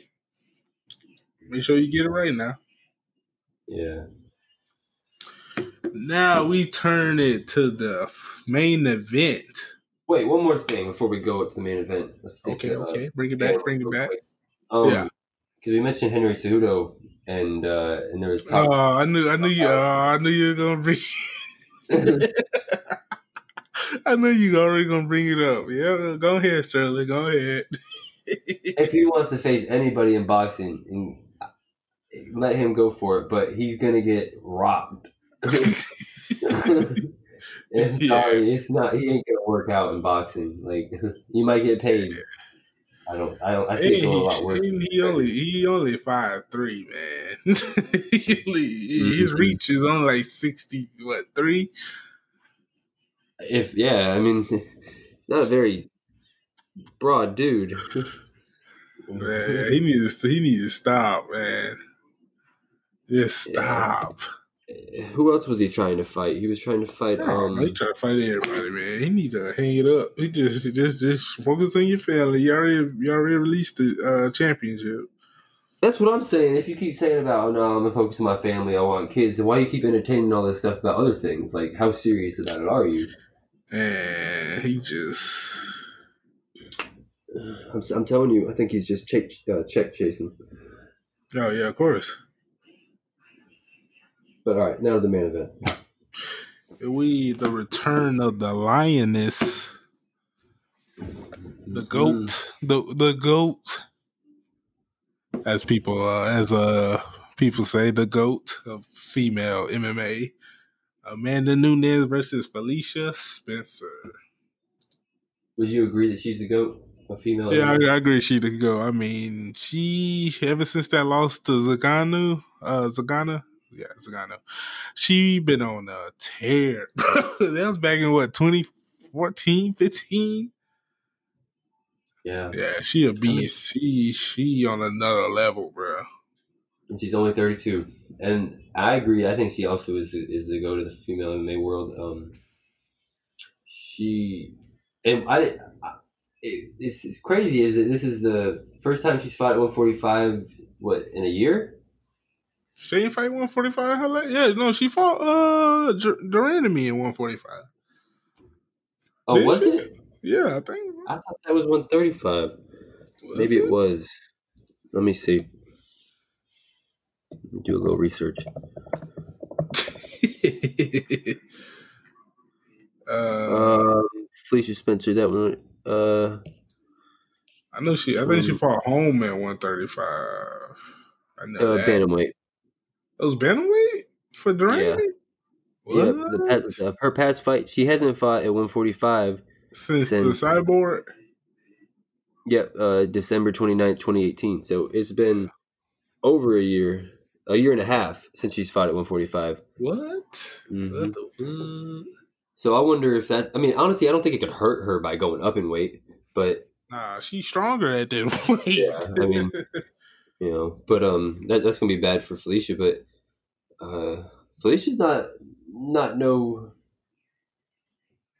make sure you get it right now. Yeah, Now we turn it to the main event. wait, one more thing before we go to the main event. Let's Okay, uh, okay, bring it back, bring it back. Um, Yeah. Because we mentioned Henry Cejudo, and uh, and there was Oh, talk. I knew, I knew you. Uh, I knew you were gonna bring. I knew you were already gonna bring it up. Yeah, go ahead, Sterling. Go ahead. if he wants to face anybody in boxing, and let him go for it. But he's gonna get robbed. Yeah. Sorry, it's not. He ain't gonna work out in boxing. Like you might get paid. I don't. I don't. I see Hey, a lot worse. he, he only he only five three man. He only- His Mhm. reach is only like sixty what three. If yeah, I mean, it's not a very broad dude. Man, he needs to he needs to stop, man. Just Yeah. Who else was he trying to fight? He was trying to fight. Um, he Um, try to fight everybody, man. He need to hang it up. He just just just focus on your family. You already you already released the uh, championship. that's what I'm saying. If you keep saying about, oh, no, I'm gonna focus on my family. I want kids. Then why do you keep entertaining all this stuff about other things? Like, how serious about it are you? And he just I'm, I'm telling you, I think he's just check uh, check chasing. oh yeah, of course. But all right, now the main event. We the return of the lioness, the goat, the the goat, as people uh, as uh people say, the goat of female MMA. Amanda Nunes versus Felicia Spencer. Would you agree that she's the goat, a female? Yeah, I, I agree. She to go. I mean, she ever since that loss to Zaganu, uh, Zagana, yeah, Zagano, she been on a tear. that was back in what 2014, 15. yeah. Yeah, she a beast. She she on another level, bro. and she's only 32. And I agree. I think she also is the, is the go to the female MMA world. Um, she and I, I it, it's, it's crazy. Is that this is the first time she's fought at 145? What in a year? She ain't fight 145. Her la- yeah, no, she fought uh Dur- de Randamie in 145. Oh, Did was she? it? Yeah, I think. I thought that was 135. Was Maybe it was. Let me see. Let me do a little research. uh, Um, Felicia Spencer, that one. Uh, I know she. I think she um, fought Holm at 135. I know uh that. bantamweight. It was bantamweight for Duran. Yeah. Yeah, the past, uh, her past fight, she hasn't fought at 145. Since, since- the Cyborg. Yep, uh, December 29th, 2018. So it's been over a year, a year and a half since she's fought at 145. What? Mhm. What the fuck? So I wonder if that, I mean, honestly, I don't think it could hurt her by going up in weight, but, Nah, she's stronger at that weight. Yeah, I mean- you know, but um, that, that's going to be bad for Felicia, but uh, Felicia's not, not no,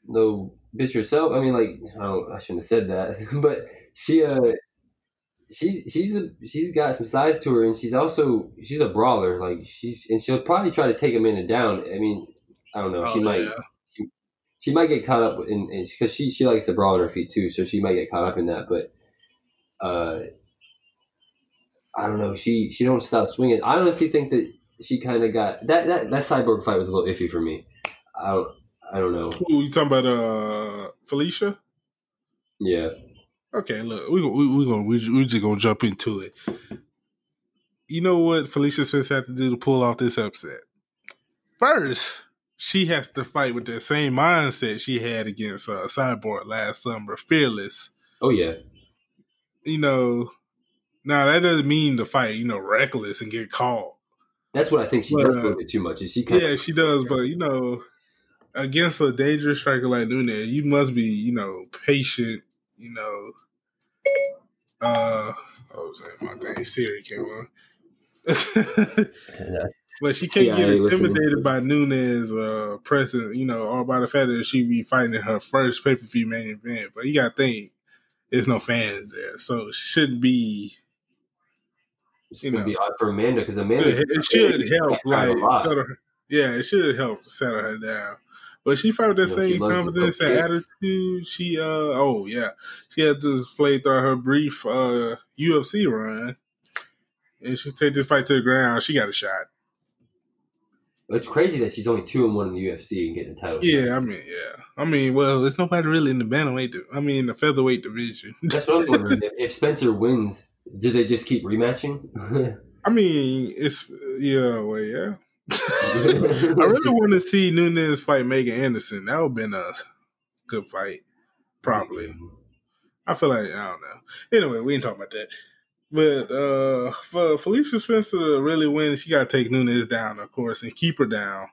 no bitch herself. I mean, like, I don't, I shouldn't have said that, but she, uh, she's she's a, she's got some size to her, and she's also she's a brawler. Like she's and she'll probably try to take a man down. I mean, I don't know. she Oh, might yeah. she might get caught up in because she she likes to brawl on her feet too, so she might get caught up in that. But uh, I don't know. She she don't stop swinging. I honestly think that she kind of got that that that cyborg fight was a little iffy for me. I don't I don't know. Who you talking about? Uh, Felicia. Yeah, Okay, look, we we we gonna we we just gonna jump into it. You know what Felicia Smith had to do to pull off this upset? First, she has to fight with that same mindset she had against uh, Cyborg last summer, fearless. oh yeah, You know, now that doesn't mean to fight, you know, reckless and get caught. That's what I think she Well, does a uh, too much. Is she Yeah, she does, but you know, against a dangerous striker like Nunes, you must be, you know, patient. You know, uh, oh, my thing, Siri came on. but she can't get CIA listening. intimidated by Nunes uh pressing, you know, or by the fact that she be fighting in her first pay per view main event. But you gotta think there's no fans there, so she shouldn't be. It's you gonna know. be odd for Amanda because Amanda It, it should help, like a lot. settle her, yeah, it should help settle her down. But she with that You know, same confidence and attitude. She uh oh yeah, she had to play through her brief uh UFC run, and she take this fight to the ground. She got a shot. It's crazy that she's only two and one in the UFC and getting a title. Yeah, I mean yeah, I mean well, there's nobody really in the bantamweight. I mean the featherweight division. That's what I was wondering. if Spencer wins, do they just keep rematching? I mean it's yeah, well yeah. I really want to see Nunes fight Megan Anderson. That would have been a good fight, probably. I feel like I don't know. Anyway, we ain't talking about that. But uh for Felicia Spencer to really win, she got to take Nunes down, of course, and keep her down.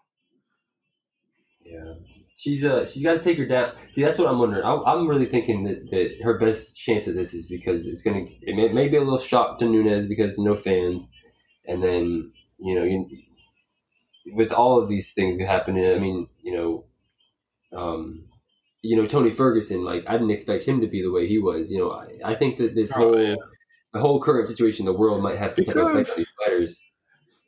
Yeah, she's uh she's got to take her down. See, that's what I'm wondering. I, I'm really thinking that, that her best chance of this is because it's gonna it may, may be a little shock to Nunes because no fans, and then you know you with all of these things happening. I mean, you know, um, you know Tony Ferguson. Like I didn't expect him to be the way he was. You know, I, I think that this Oh, whole yeah. the whole current situation in the world might have some kind of effect Because- on these fighters.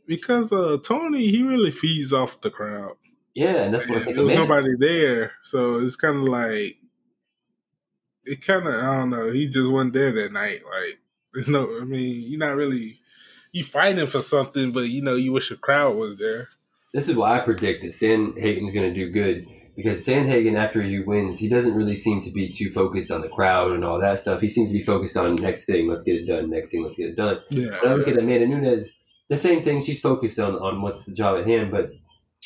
Because uh Tony, he really feeds off the crowd. Yeah, and that's what I And think. there was nobody there, so it's kind of like it kind of I don't know. He just wasn't there that night. Like there's no, I mean, you're not really you fighting for something, but you know you wish the crowd was there. This is why I predict that Sandhagen's going to do good because Sandhagen, after he wins, he doesn't really seem to be too focused on the crowd and all that stuff. He seems to be focused on next thing, let's get it done. Next thing, let's get it done. Yeah, And I look at Amanda Nunes, the same thing. She's focused on on what's the job at hand, but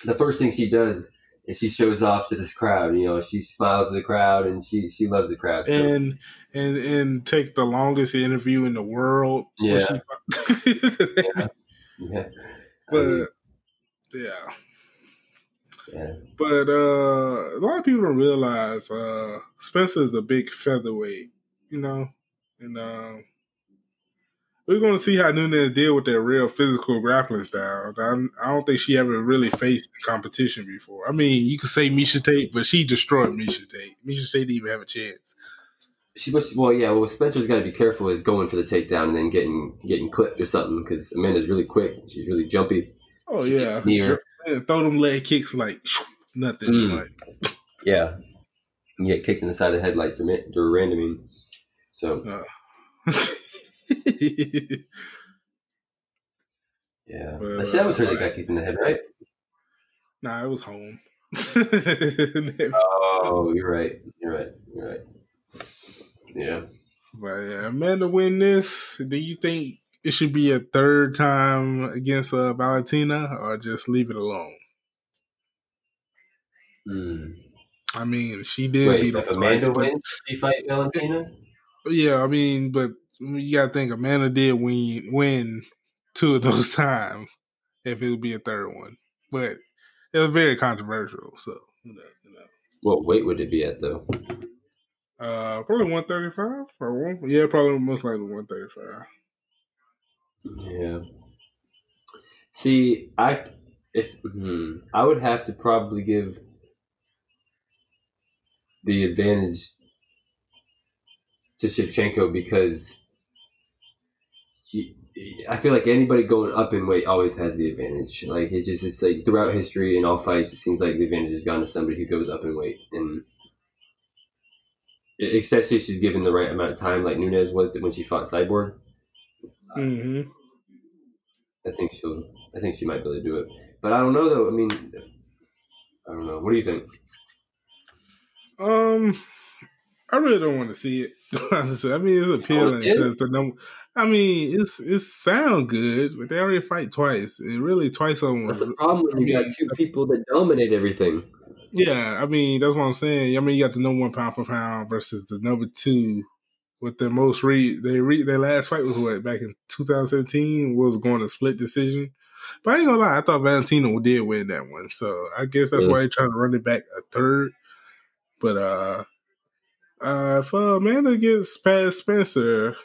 the first thing she does is she shows off to this crowd. You know, she smiles at the crowd and she she loves the crowd. So, and and and take the longest interview in the world. Yeah. she- yeah, yeah. I mean, but yeah. yeah. But uh, a lot of people don't realize uh, Spencer is a big featherweight, you know, and um, we're going to see how Nunes deal with that real physical grappling style. I, I don't think she ever really faced competition before. I mean, you could say Miesha Tate, but she destroyed Miesha Tate. Miesha Tate didn't even have a chance. She was well, yeah. Well, Spencer's got to be careful is going for the takedown and then getting getting clipped or something because Amanda's really quick. She's really jumpy. Oh yeah, Near. Yeah, throw them leg kicks like nothing. Mm. Like Yeah, and get kicked in the side of the head like Durant- de Randamie. So yeah, Well, I said that was her that uh, got kicked in the head, right? nah, it was Holm. Oh, you're right. You're right. You're right. Yeah. But yeah, Amanda win this. Do you think it should be a third time against uh, Valentina, or just leave it alone? Hmm. I mean, she did Wait, beat him Amanda twice, but wins, she fight Valentina. yeah, I mean, but you gotta think Amanda did win win two of those times. If it would be a third one, but it was very controversial. So you know, you know. What weight would it be at though? Uh, probably one thirty five or one. Yeah, probably most likely one thirty five. Yeah. See, I if hmm, I would have to probably give the advantage to Shevchenko because I feel like anybody going up in weight always has the advantage. Like it just it's like throughout history in all fights, it seems like the advantage has gone to somebody who goes up in weight, and especially if she's given the right amount of time, like Nunes was when she fought Cyborg. Mm-hmm. I think she'll. I think she might be able to do it, but I don't know though. I mean, I don't know. What do you think? Um, I really don't want to see it. Honestly, I mean, it's appealing it? because the number. I mean, it's it sound good, but they already fight twice. And really, twice of them. That's the problem when you I got two people that dominate everything. Yeah, I mean, that's what I'm saying. I mean, you got the number one pound for pound versus the number two. With their most re, they re, their last fight was what back in 2017 was going to split decision. But I ain't gonna lie, I thought Valentino did win that one, so I guess that's Really? why they're trying to run it back a third. But uh, uh, if Amanda gets past Spencer,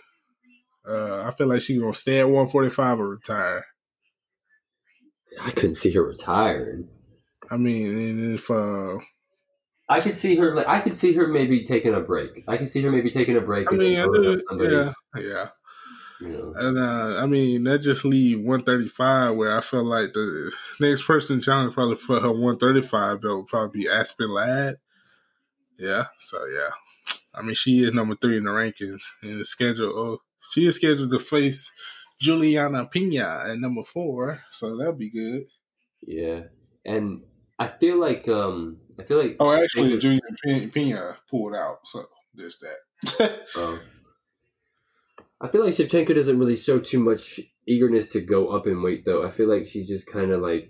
uh, I feel like she's gonna stay at 145 or retire. I couldn't see her retiring. I mean, and if uh, I could see her like I could see her maybe taking a break. I could see her maybe taking a break. I and mean, I throwing up yeah, yeah. You know. And uh, I mean, that just leave 135 where I feel like the next person challenge probably for her 135 belt would probably be Aspen Ladd. Yeah, so yeah. I mean, she is number three in the rankings in the schedule. Oh, she is scheduled to face Juliana Pena at number four, so that'll be good. Yeah, and I feel like um I feel like Oh, actually, Thank Juliana Pe- Pena pulled out, so there's that. Um, I feel like Shevchenko doesn't really show too much eagerness to go up in weight, though. I feel like she's just kind of like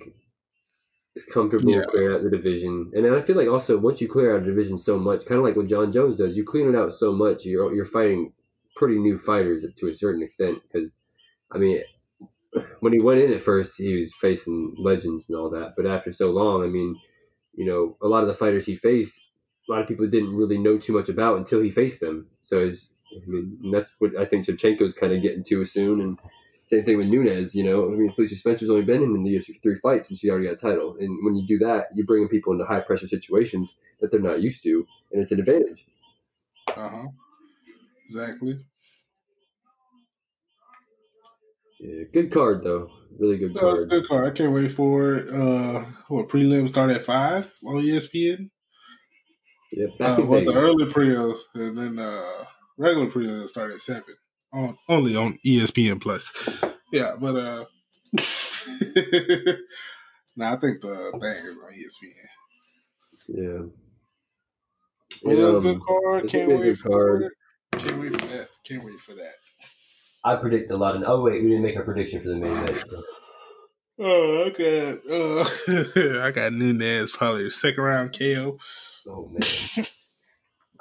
It's comfortable, Yeah. clear out the division, and I feel like also once you clear out a division so much, kind of like what Jon Jones does, you clean it out so much, you're you're fighting pretty new fighters to a certain extent. Because, I mean, when he went in at first, he was facing legends and all that, but after so long, I mean, you know, a lot of the fighters he faced, a lot of people didn't really know too much about until he faced them. So, it's, I mean, that's what I think Shevchenko's kind of getting to soon, and same thing with Nunes, you know. I mean, Felicia Spencer's only been in the UFC for three fights and she already got a title. And when you do that, you're bringing people into high pressure situations that they're not used to, and it's an advantage. Uh huh. Exactly. Yeah, good card though, really good No, it's a card. good card. I can't wait for it. Uh, what prelims start at five on ESPN? Yeah, Uh, back in well, the early prelims and then uh, regular prelims start at seven. On, only on ESPN Plus. Yeah, but uh, nah, I think the thing is on ESPN. Yeah. But yeah, it's a Um, good card. Can't good wait card. for it. Can't wait for that. Can't wait for that. I predict a lot. Of, oh wait, we didn't make our prediction for the main event. Oh, okay. I got uh, I got Nunes probably a second round KO. Oh man.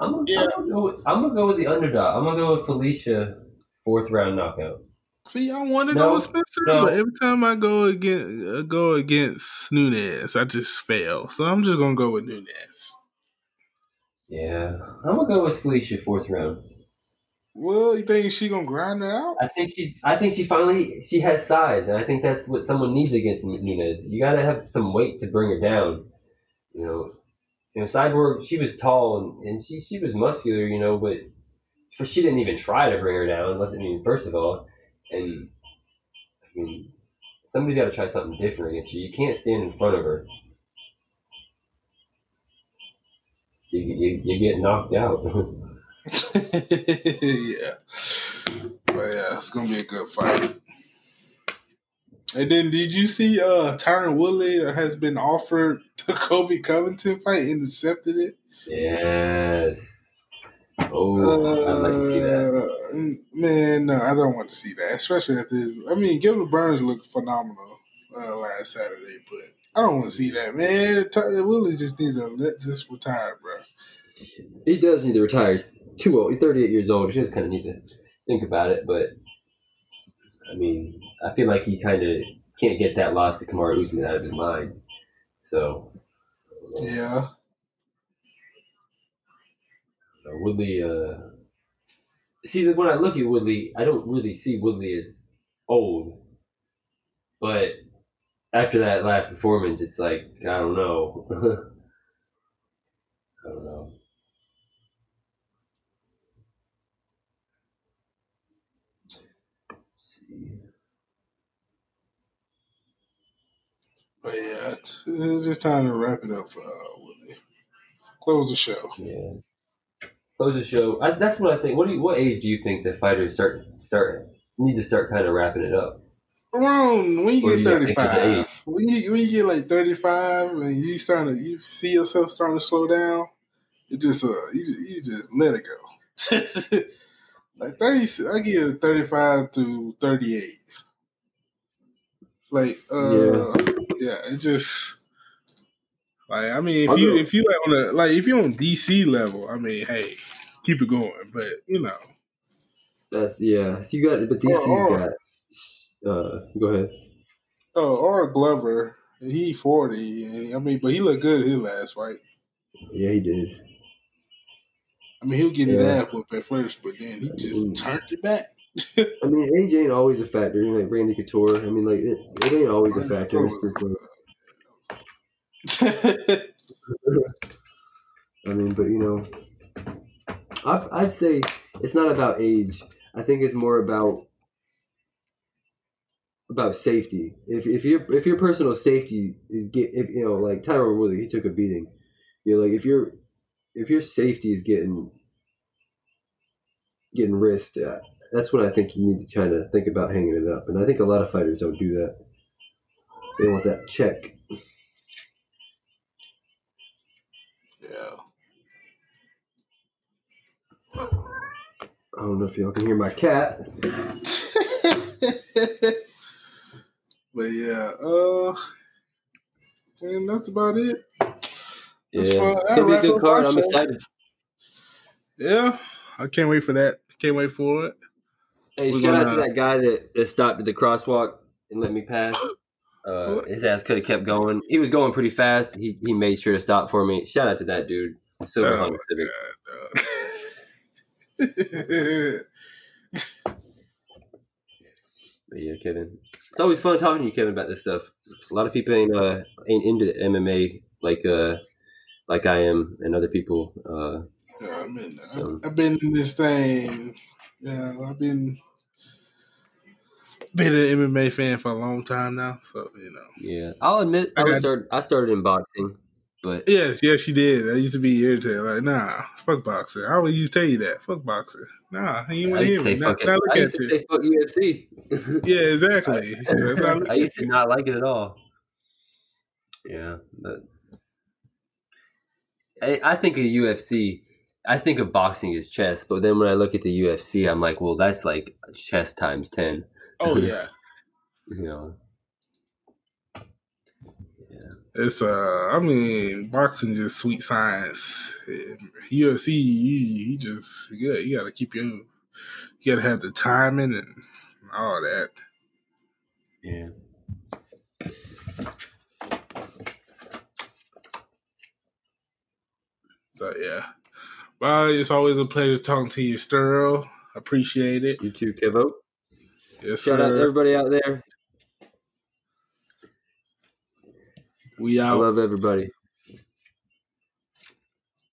I'm gonna, Yeah. I'm, gonna go with, I'm gonna go with the underdog. I'm gonna go with Felicia fourth round knockout. See, I want to No, go with Spencer, no. but every time I go against uh, go against Nunes, I just fail. So I'm just gonna go with Nunes. Yeah, I'm gonna go with Felicia fourth round. Well, you think she gonna grind it out? I think she's. I think she finally she has size, and I think that's what someone needs against Nunes. You got to have some weight to bring her down. You know, you know, Cyborg. She was tall and, and she she was muscular. You know, but for she didn't even try to bring her down. Unless I mean, first of all, and I mean, somebody's got to try something different against you. You can't stand in front of her. You you, you get knocked out. yeah, but yeah, it's gonna be a good fight. And then, did you see uh Tyron Woodley has been offered the Colby Covington fight and accepted it? yes. Oh, I'd like to see that. Uh, Man, no, I don't want to see that. Especially at this. I mean, Gilbert Burns looked phenomenal uh, last Saturday, but I don't want to see that, man. Ty- Willie just needs to let this retire, bro. He does need to retire. He's too old. He's 38 years old. He just kind of need to think about it. But I mean, I feel like he kind of can't get that loss to Kamaru Usman out of his mind. So Yeah, Woodley. Uh, see, that when I look at Woodley, I don't really see Woodley as old. But after that last performance, it's like I don't know. I don't know. see. but yeah, it's, it's just time to wrap it up for uh, Willie. Close the show. Yeah. Close the show. I, that's what I think. What do you, what age do you think the fighters start start need to start kind of wrapping it up? Around when you do get you think there's an thirty five, when you when you get like thirty five, and you starting to you see yourself starting to slow down, it just uh you just, you just let it go. like thirty, I give thirty five to thirty eight. Like uh yeah. it just like I mean if you if you like on a like if you're on DC level, I mean hey keep it going, but you know That's yeah. So you got, but DC's Or- got. Uh, go ahead. Oh, or Glover. He forty, and I mean, but he looked good his last fight. Yeah, he did. I mean, he'll get his ass whooped at first, but then he just turned it back. I mean, age ain't always a factor. You know, like Randy Couture. I mean, like it, it ain't always a factor. Just like- I mean, but you know, I, I'd say it's not about age. I think it's more about about safety. If if your if your personal safety is get if you know like Tyron Woodley, he took a beating. You know, like if your if your safety is getting getting risked, uh, that's what I think you need to try to think about hanging it up. And I think a lot of fighters don't do that. They want that check. yeah. I don't know if y'all can hear my cat. but yeah, uh, And that's about it. Yeah, That's fine. it's gonna be a good card. I'm show. excited. Yeah, I can't wait for that. Can't wait for it. Hey, We're shout out to that guy that, that stopped at the crosswalk and let me pass. Uh, his ass could have kept going. He was going pretty fast. He he made sure to stop for me. Shout out to that dude. Silver Oh, Honda Civic. But yeah, Kevin. It's always fun talking to you, Kevin, about this stuff. A lot of people ain't uh ain't into MMA like uh like I am, and other people. Uh, Yeah, I mean, So- I've, been in this thing. Yeah, I've been been an MMA fan for a long time now. So you know, yeah, I'll admit I I was got- start I started in boxing, but yes, yes, she did. I used to be irritated. Like, nah, fuck boxing. I always used to tell you that. Fuck boxing. Nah, you I want to hear me. fuck look I used to say fuck UFC. Yeah, exactly. Look I used to not like it at all. Yeah, but I, I think of UFC. I think of boxing as chess, but then when I look at the UFC, I'm like, well, that's like chess times ten. Oh yeah. You know, It's uh, I mean, boxing just sweet science. UFC, you, you just yeah, you got to keep your, you got to have the timing and all that. yeah. So yeah, well, it's always a pleasure talking to you, Sterl. Appreciate it. You too, Kevo. Yes, Shout out to everybody out there. We I love everybody.